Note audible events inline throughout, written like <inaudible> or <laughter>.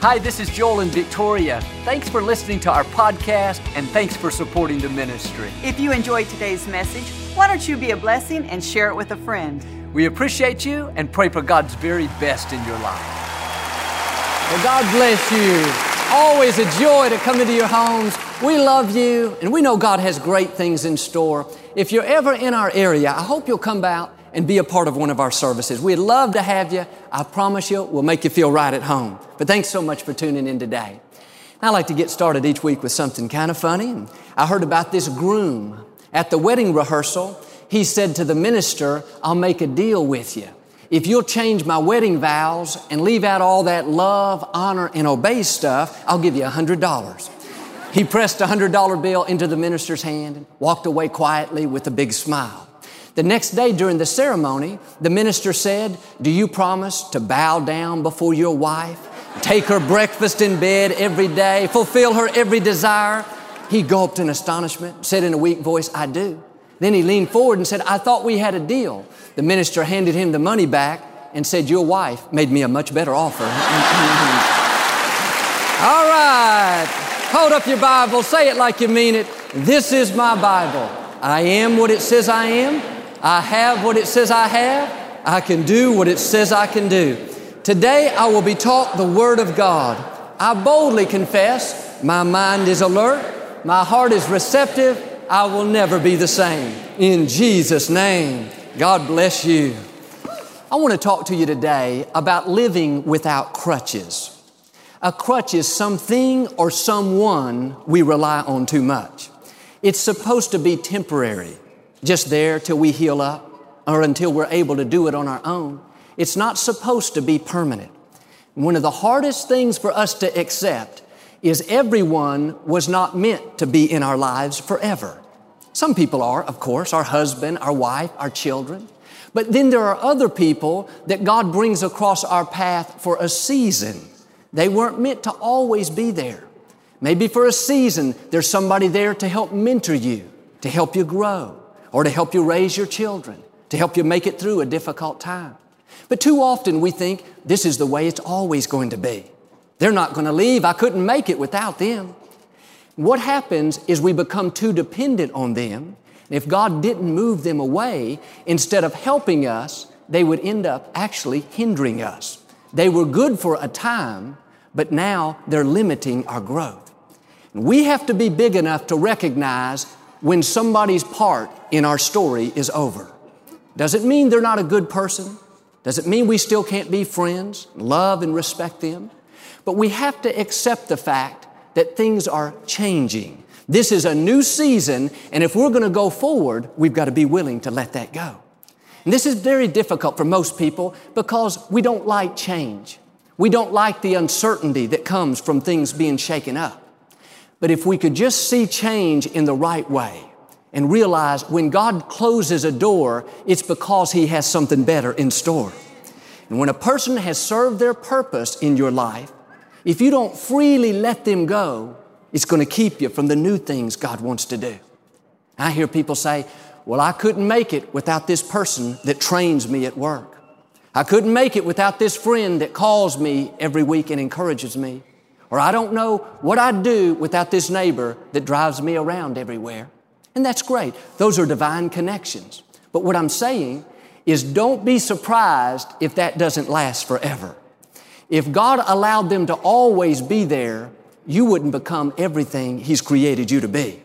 Hi, this is Joel and Victoria. Thanks for listening to our podcast and thanks for supporting the ministry. If you enjoyed today's message, why don't you be a blessing and share it with a friend? We appreciate you and pray for God's very best in your life. Well, God bless you. Always a joy to come into your homes. We love you, and we know God has great things in store. If you're ever in our area, I hope you'll come out and be a part of one of our services. We'd love to have you. I promise you, we'll make you feel right at home. But thanks so much for tuning in today. I like to get started each week with something kind of funny. I heard about this groom at the wedding rehearsal. He said to the minister, I'll make a deal with you. If you'll change my wedding vows and leave out all that love, honor, and obey stuff, I'll give you a hundred dollars. He pressed a hundred dollar bill into the minister's hand and walked away quietly with a big smile. The next day during the ceremony, the minister said, Do you promise to bow down before your wife, take her breakfast in bed every day, fulfill her every desire? He gulped in astonishment, said in a weak voice, I do. Then he leaned forward and said, I thought we had a deal. The minister handed him the money back and said, Your wife made me a much better offer. <laughs> All right. Hold up your Bible. Say it like you mean it. This is my Bible. I am what it says I am. I have what it says I have. I can do what it says I can do. Today I will be taught the Word of God. I boldly confess my mind is alert, my heart is receptive. I will never be the same. In Jesus' name, God bless you. I want to talk to you today about living without crutches. A crutch is something or someone we rely on too much. It's supposed to be temporary just there till we heal up or until we're able to do it on our own. It's not supposed to be permanent. One of the hardest things for us to accept is everyone was not meant to be in our lives forever. Some people are, of course, our husband, our wife, our children. But then there are other people that God brings across our path for a season. They weren't meant to always be there. Maybe for a season, there's somebody there to help mentor you, to help you grow or to help you raise your children, to help you make it through a difficult time. But too often we think this is the way it's always going to be. They're not going to leave. I couldn't make it without them. What happens is we become too dependent on them. If God didn't move them away, instead of helping us, they would end up actually hindering us. They were good for a time, but now they're limiting our growth. We have to be big enough to recognize when somebody's part in our story is over. Does it mean they're not a good person? Does it mean we still can't be friends, love and respect them? But we have to accept the fact that things are changing. This is a new season, and if we're going to go forward, we've got to be willing to let that go. And this is very difficult for most people because we don't like change. We don't like the uncertainty that comes from things being shaken up. But if we could just see change in the right way and realize when God closes a door, it's because He has something better in store. And when a person has served their purpose in your life, if you don't freely let them go, it's going to keep you from the new things God wants to do. I hear people say, well, I couldn't make it without this person that trains me at work. I couldn't make it without this friend that calls me every week and encourages me. Or I don't know what I'd do without this neighbor that drives me around everywhere. And that's great. Those are divine connections. But what I'm saying is don't be surprised if that doesn't last forever. If God allowed them to always be there, you wouldn't become everything He's created you to be.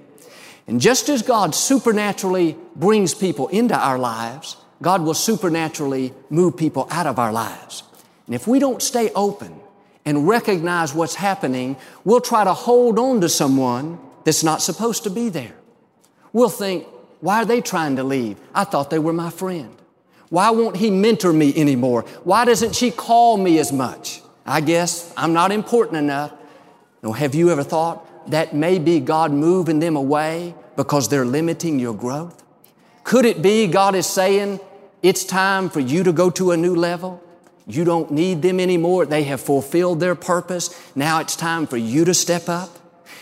And just as God supernaturally brings people into our lives, God will supernaturally move people out of our lives. And if we don't stay open and recognize what's happening, we'll try to hold on to someone that's not supposed to be there. We'll think, why are they trying to leave? I thought they were my friend. Why won't he mentor me anymore? Why doesn't she call me as much? I guess I'm not important enough. No, have you ever thought that may be God moving them away because they're limiting your growth? Could it be God is saying, it's time for you to go to a new level? You don't need them anymore. They have fulfilled their purpose. Now it's time for you to step up.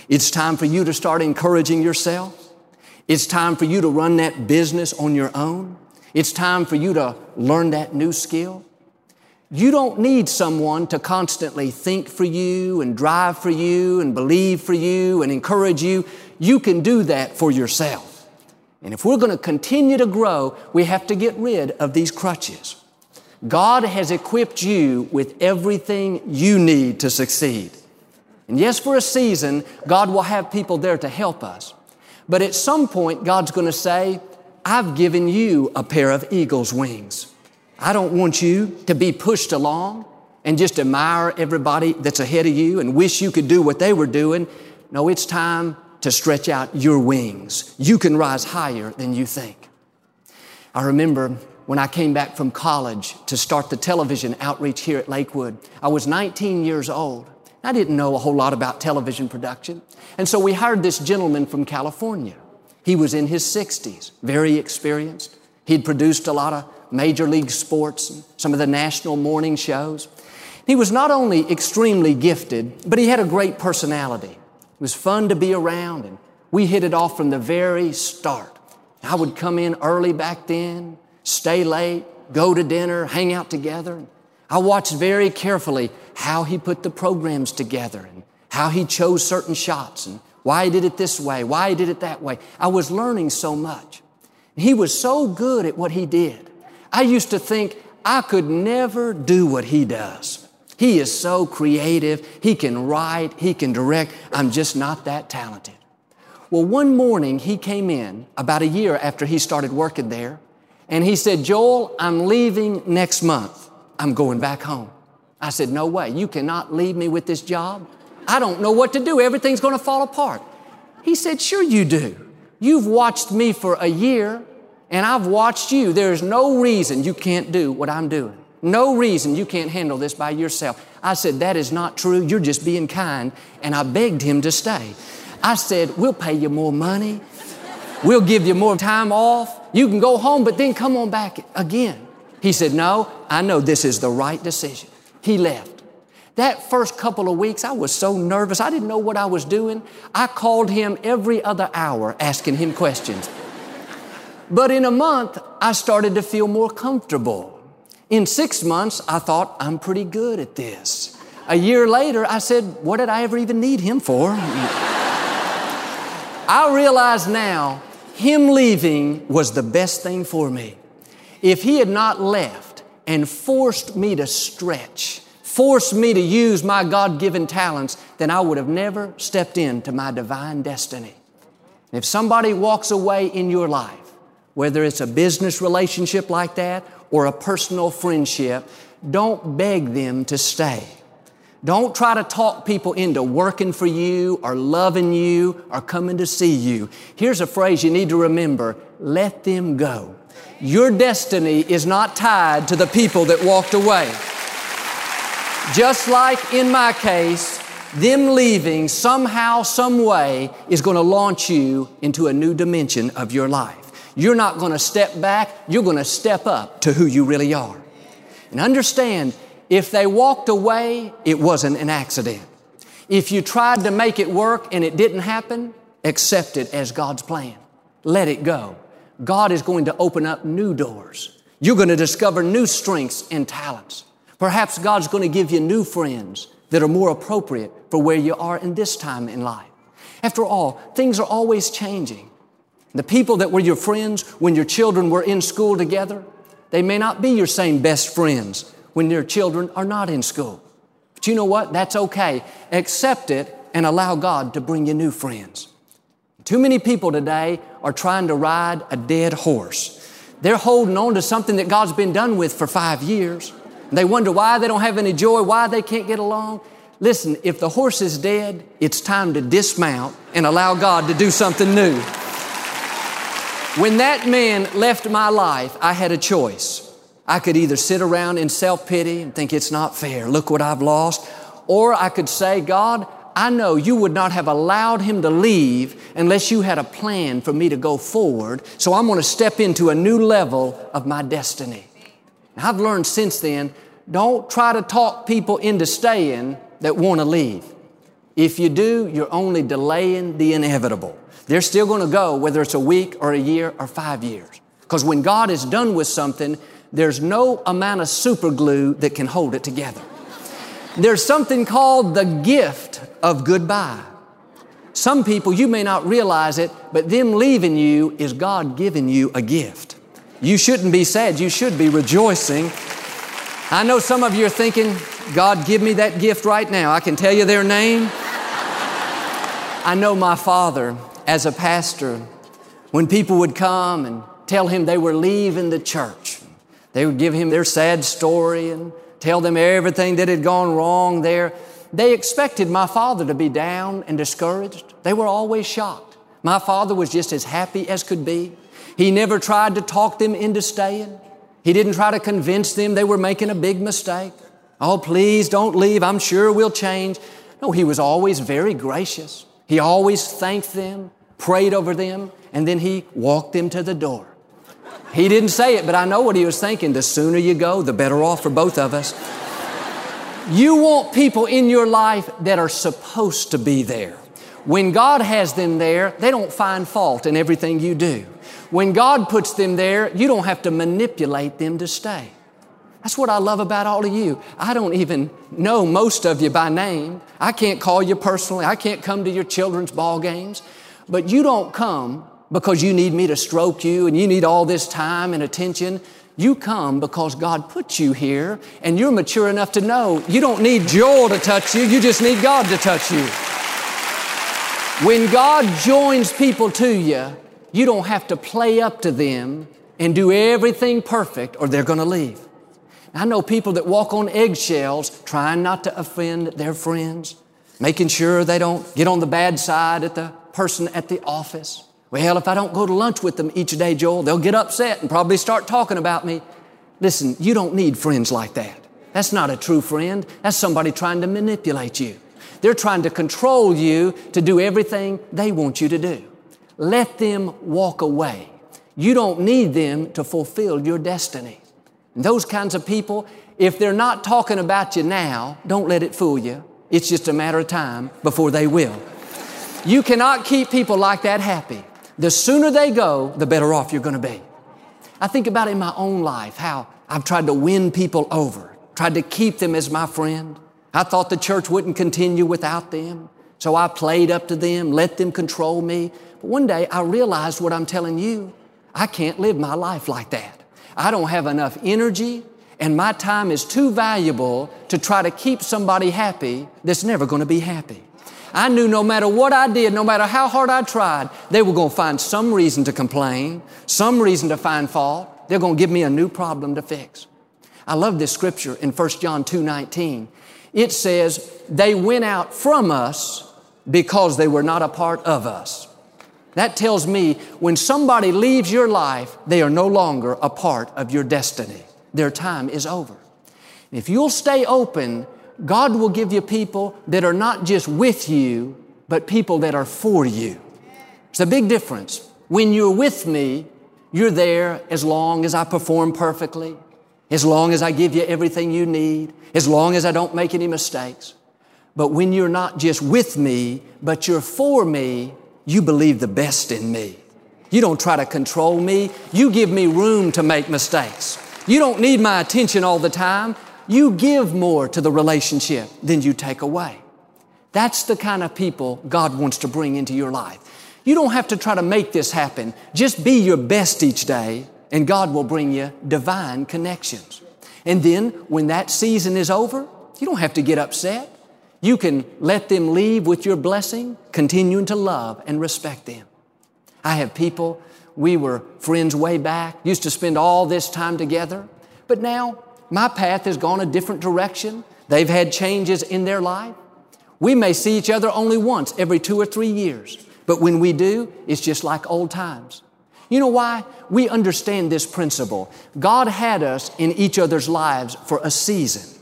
It's time for you to start encouraging yourself. It's time for you to run that business on your own. It's time for you to learn that new skill. You don't need someone to constantly think for you and drive for you and believe for you and encourage you. You can do that for yourself. And if we're going to continue to grow, we have to get rid of these crutches. God has equipped you with everything you need to succeed. And yes, for a season, God will have people there to help us. But at some point, God's going to say, I've given you a pair of eagle's wings. I don't want you to be pushed along and just admire everybody that's ahead of you and wish you could do what they were doing. No, it's time to stretch out your wings. You can rise higher than you think. I remember when I came back from college to start the television outreach here at Lakewood. I was 19 years old. I didn't know a whole lot about television production. And so we hired this gentleman from California. He was in his 60s, very experienced. He'd produced a lot of major league sports and some of the national morning shows. He was not only extremely gifted, but he had a great personality. It was fun to be around, and we hit it off from the very start. I would come in early back then, stay late, go to dinner, hang out together. I watched very carefully how he put the programs together and how he chose certain shots and why he did it this way, why he did it that way. I was learning so much. He was so good at what he did. I used to think I could never do what he does. He is so creative. He can write. He can direct. I'm just not that talented. Well, one morning he came in about a year after he started working there and he said, Joel, I'm leaving next month. I'm going back home. I said, No way. You cannot leave me with this job. I don't know what to do. Everything's going to fall apart. He said, Sure, you do. You've watched me for a year, and I've watched you. There's no reason you can't do what I'm doing. No reason you can't handle this by yourself. I said, That is not true. You're just being kind. And I begged him to stay. I said, We'll pay you more money. We'll give you more time off. You can go home, but then come on back again. He said, No, I know this is the right decision. He left. That first couple of weeks, I was so nervous. I didn't know what I was doing. I called him every other hour asking him questions. But in a month, I started to feel more comfortable. In six months, I thought, I'm pretty good at this. A year later, I said, What did I ever even need him for? <laughs> I realize now him leaving was the best thing for me. If he had not left and forced me to stretch, forced me to use my God given talents, then I would have never stepped into my divine destiny. If somebody walks away in your life, whether it's a business relationship like that or a personal friendship, don't beg them to stay. Don't try to talk people into working for you or loving you or coming to see you. Here's a phrase you need to remember let them go. Your destiny is not tied to the people that walked away. Just like in my case, them leaving somehow, some way is going to launch you into a new dimension of your life. You're not going to step back, you're going to step up to who you really are. And understand, if they walked away, it wasn't an accident. If you tried to make it work and it didn't happen, accept it as God's plan. Let it go. God is going to open up new doors. You're going to discover new strengths and talents. Perhaps God's going to give you new friends that are more appropriate for where you are in this time in life. After all, things are always changing. The people that were your friends when your children were in school together, they may not be your same best friends when their children are not in school. But you know what? That's okay. Accept it and allow God to bring you new friends. Too many people today are trying to ride a dead horse. They're holding on to something that God's been done with for five years. They wonder why they don't have any joy, why they can't get along. Listen, if the horse is dead, it's time to dismount and allow God to do something new. When that man left my life, I had a choice. I could either sit around in self pity and think it's not fair, look what I've lost, or I could say, God, I know you would not have allowed him to leave unless you had a plan for me to go forward, so I'm going to step into a new level of my destiny. I've learned since then don't try to talk people into staying that want to leave. If you do, you're only delaying the inevitable. They're still going to go whether it's a week or a year or five years. Because when God is done with something, there's no amount of super glue that can hold it together. There's something called the gift of goodbye. Some people, you may not realize it, but them leaving you is God giving you a gift. You shouldn't be sad, you should be rejoicing. I know some of you are thinking, God, give me that gift right now. I can tell you their name. I know my father as a pastor, when people would come and tell him they were leaving the church, they would give him their sad story and tell them everything that had gone wrong there. They expected my father to be down and discouraged. They were always shocked. My father was just as happy as could be. He never tried to talk them into staying. He didn't try to convince them they were making a big mistake. Oh, please don't leave. I'm sure we'll change. No, he was always very gracious. He always thanked them, prayed over them, and then he walked them to the door. He didn't say it, but I know what he was thinking. The sooner you go, the better off for both of us. You want people in your life that are supposed to be there. When God has them there, they don't find fault in everything you do. When God puts them there, you don't have to manipulate them to stay. That's what I love about all of you. I don't even know most of you by name. I can't call you personally. I can't come to your children's ball games. But you don't come because you need me to stroke you and you need all this time and attention. You come because God put you here and you're mature enough to know you don't need Joel to touch you, you just need God to touch you. When God joins people to you, you don't have to play up to them and do everything perfect or they're going to leave. I know people that walk on eggshells trying not to offend their friends, making sure they don't get on the bad side at the person at the office. Well, if I don't go to lunch with them each day, Joel, they'll get upset and probably start talking about me. Listen, you don't need friends like that. That's not a true friend. That's somebody trying to manipulate you. They're trying to control you to do everything they want you to do. Let them walk away. You don't need them to fulfill your destiny. And those kinds of people, if they're not talking about you now, don't let it fool you. It's just a matter of time before they will. You cannot keep people like that happy. The sooner they go, the better off you're going to be. I think about in my own life how I've tried to win people over, tried to keep them as my friend. I thought the church wouldn't continue without them. So I played up to them, let them control me. But one day I realized what I'm telling you. I can't live my life like that. I don't have enough energy and my time is too valuable to try to keep somebody happy that's never going to be happy. I knew no matter what I did, no matter how hard I tried, they were going to find some reason to complain, some reason to find fault. They're going to give me a new problem to fix. I love this scripture in 1 John 2 19. It says, They went out from us because they were not a part of us. That tells me when somebody leaves your life, they are no longer a part of your destiny. Their time is over. If you'll stay open God will give you people that are not just with you, but people that are for you. It's a big difference. When you're with me, you're there as long as I perform perfectly, as long as I give you everything you need, as long as I don't make any mistakes. But when you're not just with me, but you're for me, you believe the best in me. You don't try to control me. You give me room to make mistakes. You don't need my attention all the time. You give more to the relationship than you take away. That's the kind of people God wants to bring into your life. You don't have to try to make this happen. Just be your best each day, and God will bring you divine connections. And then when that season is over, you don't have to get upset. You can let them leave with your blessing, continuing to love and respect them. I have people, we were friends way back, used to spend all this time together, but now my path has gone a different direction. They've had changes in their life. We may see each other only once every two or three years, but when we do, it's just like old times. You know why? We understand this principle. God had us in each other's lives for a season.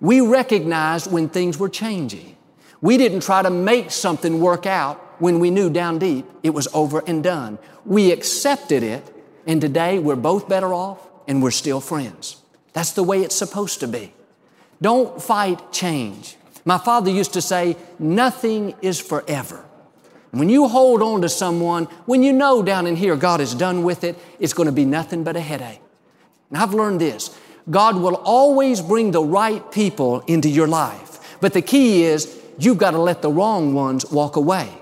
We recognized when things were changing. We didn't try to make something work out when we knew down deep it was over and done. We accepted it, and today we're both better off and we're still friends. That's the way it's supposed to be. Don't fight change. My father used to say, nothing is forever. When you hold on to someone, when you know down in here God is done with it, it's going to be nothing but a headache. And I've learned this. God will always bring the right people into your life. But the key is you've got to let the wrong ones walk away.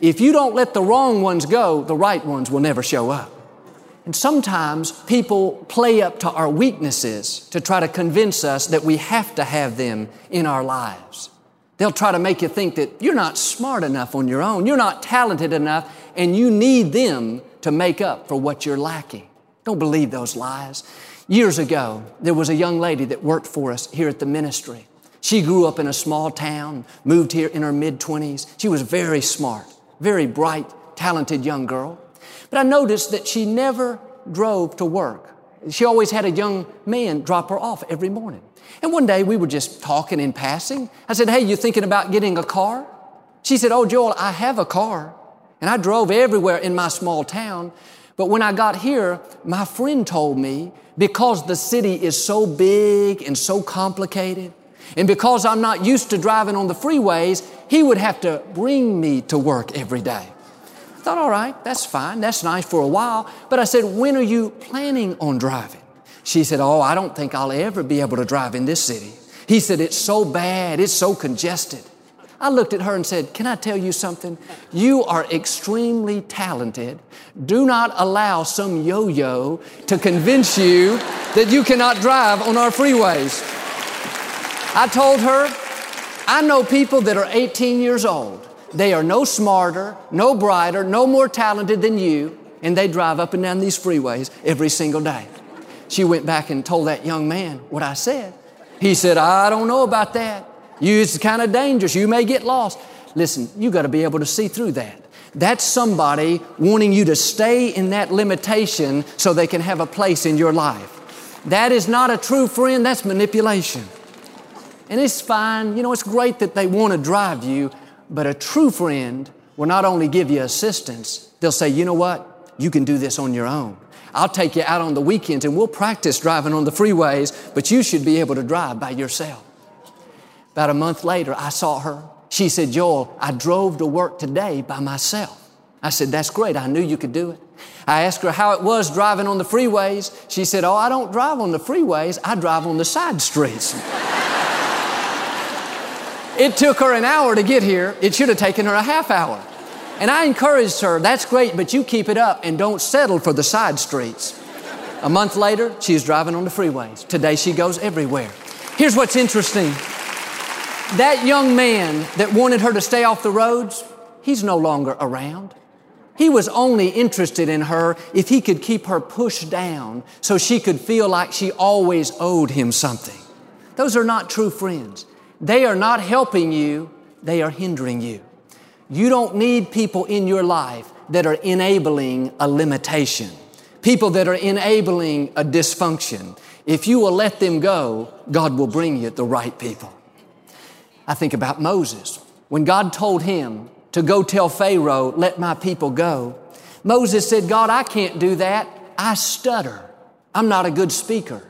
If you don't let the wrong ones go, the right ones will never show up. And sometimes people play up to our weaknesses to try to convince us that we have to have them in our lives. They'll try to make you think that you're not smart enough on your own, you're not talented enough, and you need them to make up for what you're lacking. Don't believe those lies. Years ago, there was a young lady that worked for us here at the ministry. She grew up in a small town, moved here in her mid 20s. She was very smart, very bright, talented young girl. But I noticed that she never drove to work. She always had a young man drop her off every morning. And one day we were just talking in passing. I said, Hey, you thinking about getting a car? She said, Oh, Joel, I have a car. And I drove everywhere in my small town. But when I got here, my friend told me because the city is so big and so complicated, and because I'm not used to driving on the freeways, he would have to bring me to work every day. Thought, all right, that's fine. That's nice for a while. But I said, when are you planning on driving? She said, oh, I don't think I'll ever be able to drive in this city. He said, it's so bad. It's so congested. I looked at her and said, Can I tell you something? You are extremely talented. Do not allow some yo yo to convince you that you cannot drive on our freeways. I told her, I know people that are 18 years old. They are no smarter, no brighter, no more talented than you, and they drive up and down these freeways every single day. She went back and told that young man what I said. He said, I don't know about that. You, it's kind of dangerous. You may get lost. Listen, you got to be able to see through that. That's somebody wanting you to stay in that limitation so they can have a place in your life. That is not a true friend, that's manipulation. And it's fine, you know, it's great that they want to drive you, but a true friend will not only give you assistance, they'll say, you know what? You can do this on your own. I'll take you out on the weekends and we'll practice driving on the freeways, but you should be able to drive by yourself. About a month later, I saw her. She said, Joel, I drove to work today by myself. I said, That's great. I knew you could do it. I asked her how it was driving on the freeways. She said, Oh, I don't drive on the freeways, I drive on the side streets. <laughs> it took her an hour to get here. It should have taken her a half hour. And I encouraged her, That's great, but you keep it up and don't settle for the side streets. A month later, she's driving on the freeways. Today, she goes everywhere. Here's what's interesting that young man that wanted her to stay off the roads, he's no longer around. He was only interested in her if he could keep her pushed down so she could feel like she always owed him something. Those are not true friends. They are not helping you, they are hindering you. You don't need people in your life that are enabling a limitation, people that are enabling a dysfunction. If you will let them go, God will bring you the right people. I think about Moses. When God told him to go tell Pharaoh, let my people go, Moses said, God, I can't do that. I stutter. I'm not a good speaker.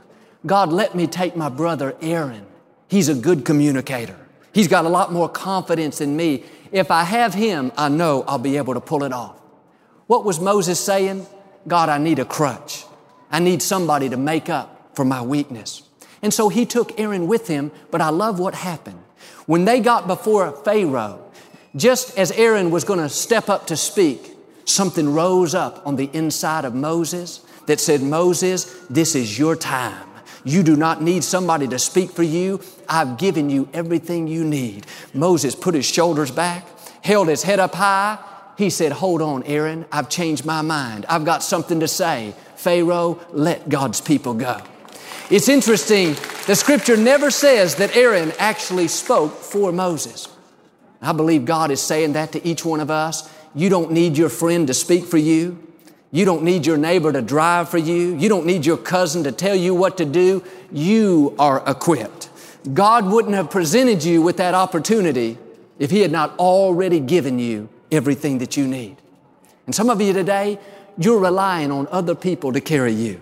God, let me take my brother Aaron. He's a good communicator. He's got a lot more confidence in me. If I have him, I know I'll be able to pull it off. What was Moses saying? God, I need a crutch. I need somebody to make up for my weakness. And so he took Aaron with him, but I love what happened. When they got before Pharaoh, just as Aaron was going to step up to speak, something rose up on the inside of Moses that said, Moses, this is your time. You do not need somebody to speak for you. I've given you everything you need. Moses put his shoulders back, held his head up high. He said, Hold on, Aaron, I've changed my mind. I've got something to say. Pharaoh, let God's people go. It's interesting, the scripture never says that Aaron actually spoke for Moses. I believe God is saying that to each one of us. You don't need your friend to speak for you. You don't need your neighbor to drive for you. You don't need your cousin to tell you what to do. You are equipped. God wouldn't have presented you with that opportunity if He had not already given you everything that you need. And some of you today, you're relying on other people to carry you.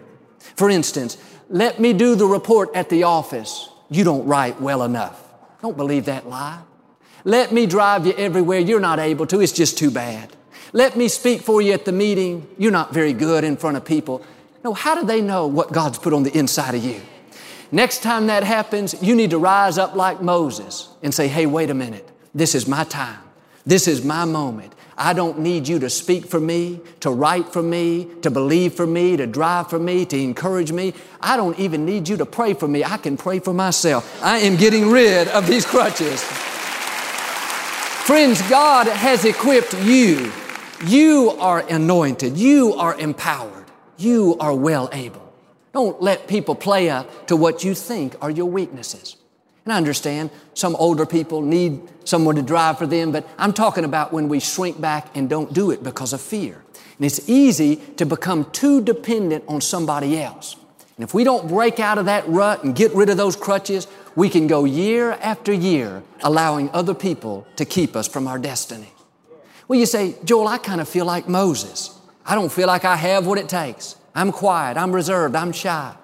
For instance, let me do the report at the office. You don't write well enough. Don't believe that lie. Let me drive you everywhere. You're not able to. It's just too bad. Let me speak for you at the meeting. You're not very good in front of people. No, how do they know what God's put on the inside of you? Next time that happens, you need to rise up like Moses and say, hey, wait a minute. This is my time. This is my moment. I don't need you to speak for me, to write for me, to believe for me, to drive for me, to encourage me. I don't even need you to pray for me. I can pray for myself. I am getting rid of these crutches. Friends, God has equipped you. You are anointed. You are empowered. You are well able. Don't let people play up to what you think are your weaknesses. And I understand some older people need someone to drive for them, but I'm talking about when we shrink back and don't do it because of fear. And it's easy to become too dependent on somebody else. And if we don't break out of that rut and get rid of those crutches, we can go year after year allowing other people to keep us from our destiny. Well, you say, Joel, I kind of feel like Moses. I don't feel like I have what it takes. I'm quiet, I'm reserved, I'm shy.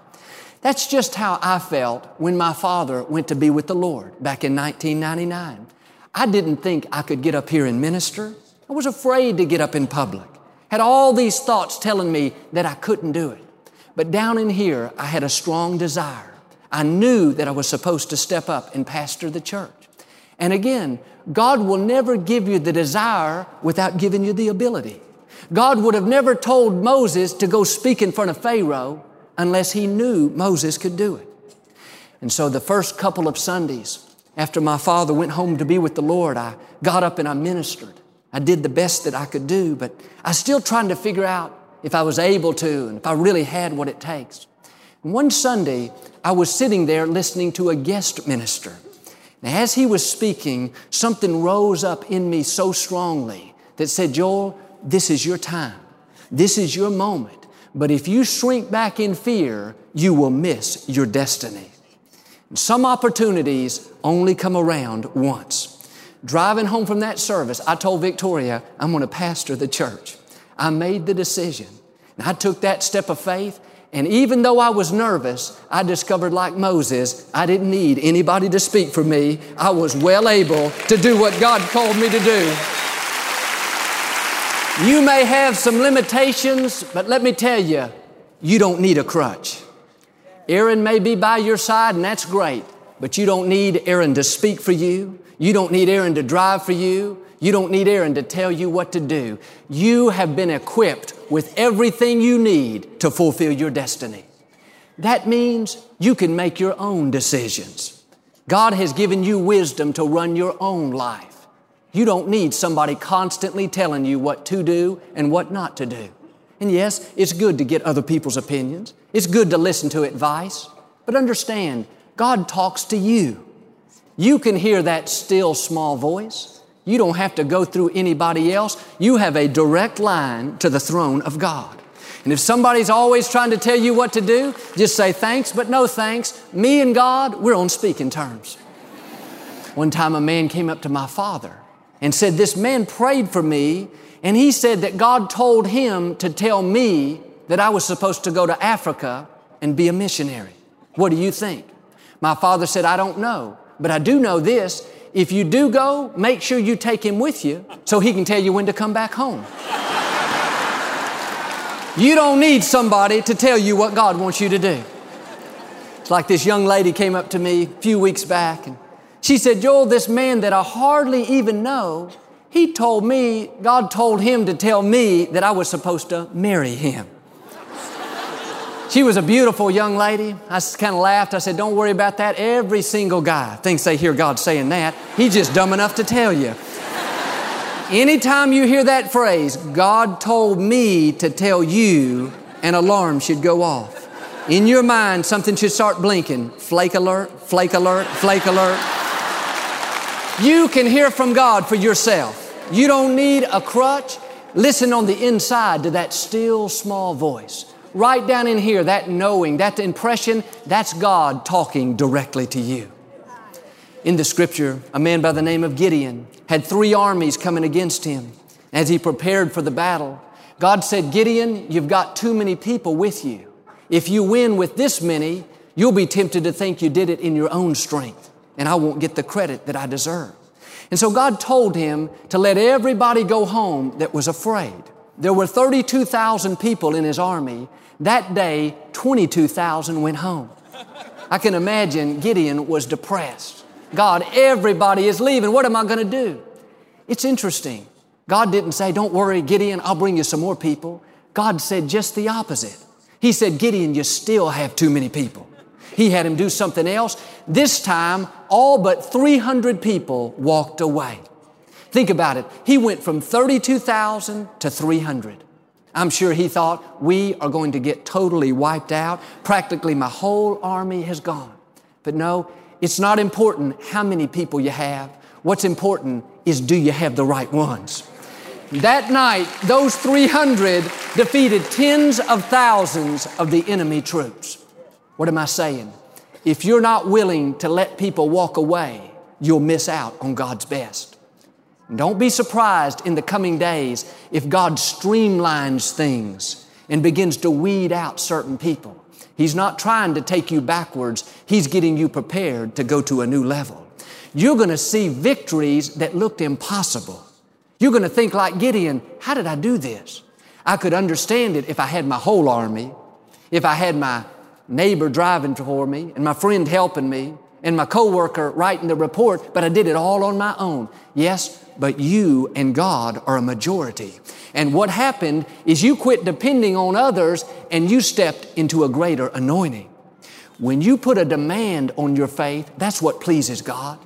That's just how I felt when my father went to be with the Lord back in 1999. I didn't think I could get up here and minister. I was afraid to get up in public. Had all these thoughts telling me that I couldn't do it. But down in here, I had a strong desire. I knew that I was supposed to step up and pastor the church. And again, God will never give you the desire without giving you the ability. God would have never told Moses to go speak in front of Pharaoh unless he knew Moses could do it. And so the first couple of Sundays after my father went home to be with the Lord, I got up and I ministered. I did the best that I could do, but I was still trying to figure out if I was able to and if I really had what it takes. One Sunday, I was sitting there listening to a guest minister. And as he was speaking, something rose up in me so strongly that said, Joel, this is your time. This is your moment. But if you shrink back in fear, you will miss your destiny. Some opportunities only come around once. Driving home from that service, I told Victoria, I'm going to pastor the church. I made the decision. And I took that step of faith. And even though I was nervous, I discovered, like Moses, I didn't need anybody to speak for me. I was well able to do what God called me to do. You may have some limitations, but let me tell you, you don't need a crutch. Aaron may be by your side, and that's great, but you don't need Aaron to speak for you. You don't need Aaron to drive for you. You don't need Aaron to tell you what to do. You have been equipped with everything you need to fulfill your destiny. That means you can make your own decisions. God has given you wisdom to run your own life. You don't need somebody constantly telling you what to do and what not to do. And yes, it's good to get other people's opinions. It's good to listen to advice. But understand, God talks to you. You can hear that still small voice. You don't have to go through anybody else. You have a direct line to the throne of God. And if somebody's always trying to tell you what to do, just say thanks, but no thanks. Me and God, we're on speaking terms. One time a man came up to my father and said, This man prayed for me, and he said that God told him to tell me that I was supposed to go to Africa and be a missionary. What do you think? My father said, I don't know, but I do know this. If you do go, make sure you take him with you so he can tell you when to come back home. you don't need somebody to tell you what God wants you to do. It's like this young lady came up to me a few weeks back and she said, Joel, this man that I hardly even know, he told me, God told him to tell me that I was supposed to marry him. She was a beautiful young lady. I kind of laughed. I said, Don't worry about that. Every single guy thinks they hear God saying that. He's just dumb enough to tell you. Anytime you hear that phrase, God told me to tell you, an alarm should go off. In your mind, something should start blinking. Flake alert, flake alert, flake alert. You can hear from God for yourself. You don't need a crutch. Listen on the inside to that still small voice. Right down in here, that knowing, that impression, that's God talking directly to you. In the scripture, a man by the name of Gideon had three armies coming against him. As he prepared for the battle, God said, Gideon, you've got too many people with you. If you win with this many, you'll be tempted to think you did it in your own strength and I won't get the credit that I deserve. And so God told him to let everybody go home that was afraid. There were 32,000 people in his army. That day, 22,000 went home. I can imagine Gideon was depressed. God, everybody is leaving. What am I going to do? It's interesting. God didn't say, Don't worry, Gideon, I'll bring you some more people. God said just the opposite. He said, Gideon, you still have too many people. He had him do something else. This time, all but 300 people walked away. Think about it. He went from 32,000 to 300. I'm sure he thought, we are going to get totally wiped out. Practically my whole army has gone. But no, it's not important how many people you have. What's important is do you have the right ones? That night, those 300 defeated tens of thousands of the enemy troops. What am I saying? If you're not willing to let people walk away, you'll miss out on God's best. Don't be surprised in the coming days if God streamlines things and begins to weed out certain people. He's not trying to take you backwards. He's getting you prepared to go to a new level. You're going to see victories that looked impossible. You're going to think like Gideon, how did I do this? I could understand it if I had my whole army, if I had my neighbor driving for me and my friend helping me and my coworker writing the report, but I did it all on my own. Yes, but you and God are a majority. And what happened is you quit depending on others and you stepped into a greater anointing. When you put a demand on your faith, that's what pleases God.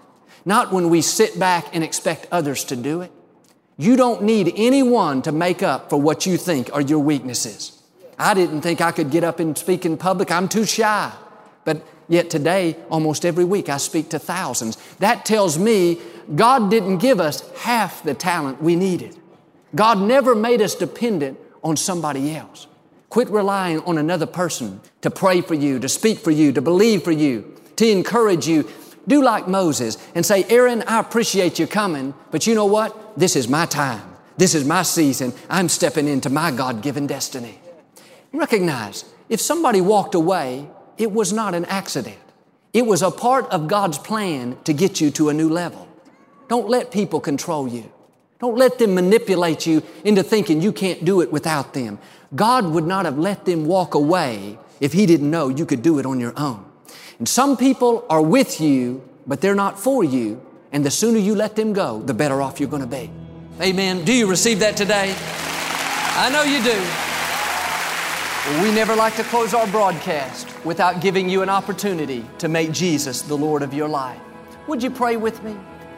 Not when we sit back and expect others to do it. You don't need anyone to make up for what you think are your weaknesses. I didn't think I could get up and speak in public. I'm too shy. But yet today, almost every week, I speak to thousands. That tells me God didn't give us half the talent we needed. God never made us dependent on somebody else. Quit relying on another person to pray for you, to speak for you, to believe for you, to encourage you. Do like Moses and say, Aaron, I appreciate you coming, but you know what? This is my time. This is my season. I'm stepping into my God given destiny. Recognize if somebody walked away, it was not an accident. It was a part of God's plan to get you to a new level. Don't let people control you. Don't let them manipulate you into thinking you can't do it without them. God would not have let them walk away if He didn't know you could do it on your own. And some people are with you, but they're not for you. And the sooner you let them go, the better off you're going to be. Amen. Do you receive that today? I know you do. We never like to close our broadcast without giving you an opportunity to make Jesus the Lord of your life. Would you pray with me?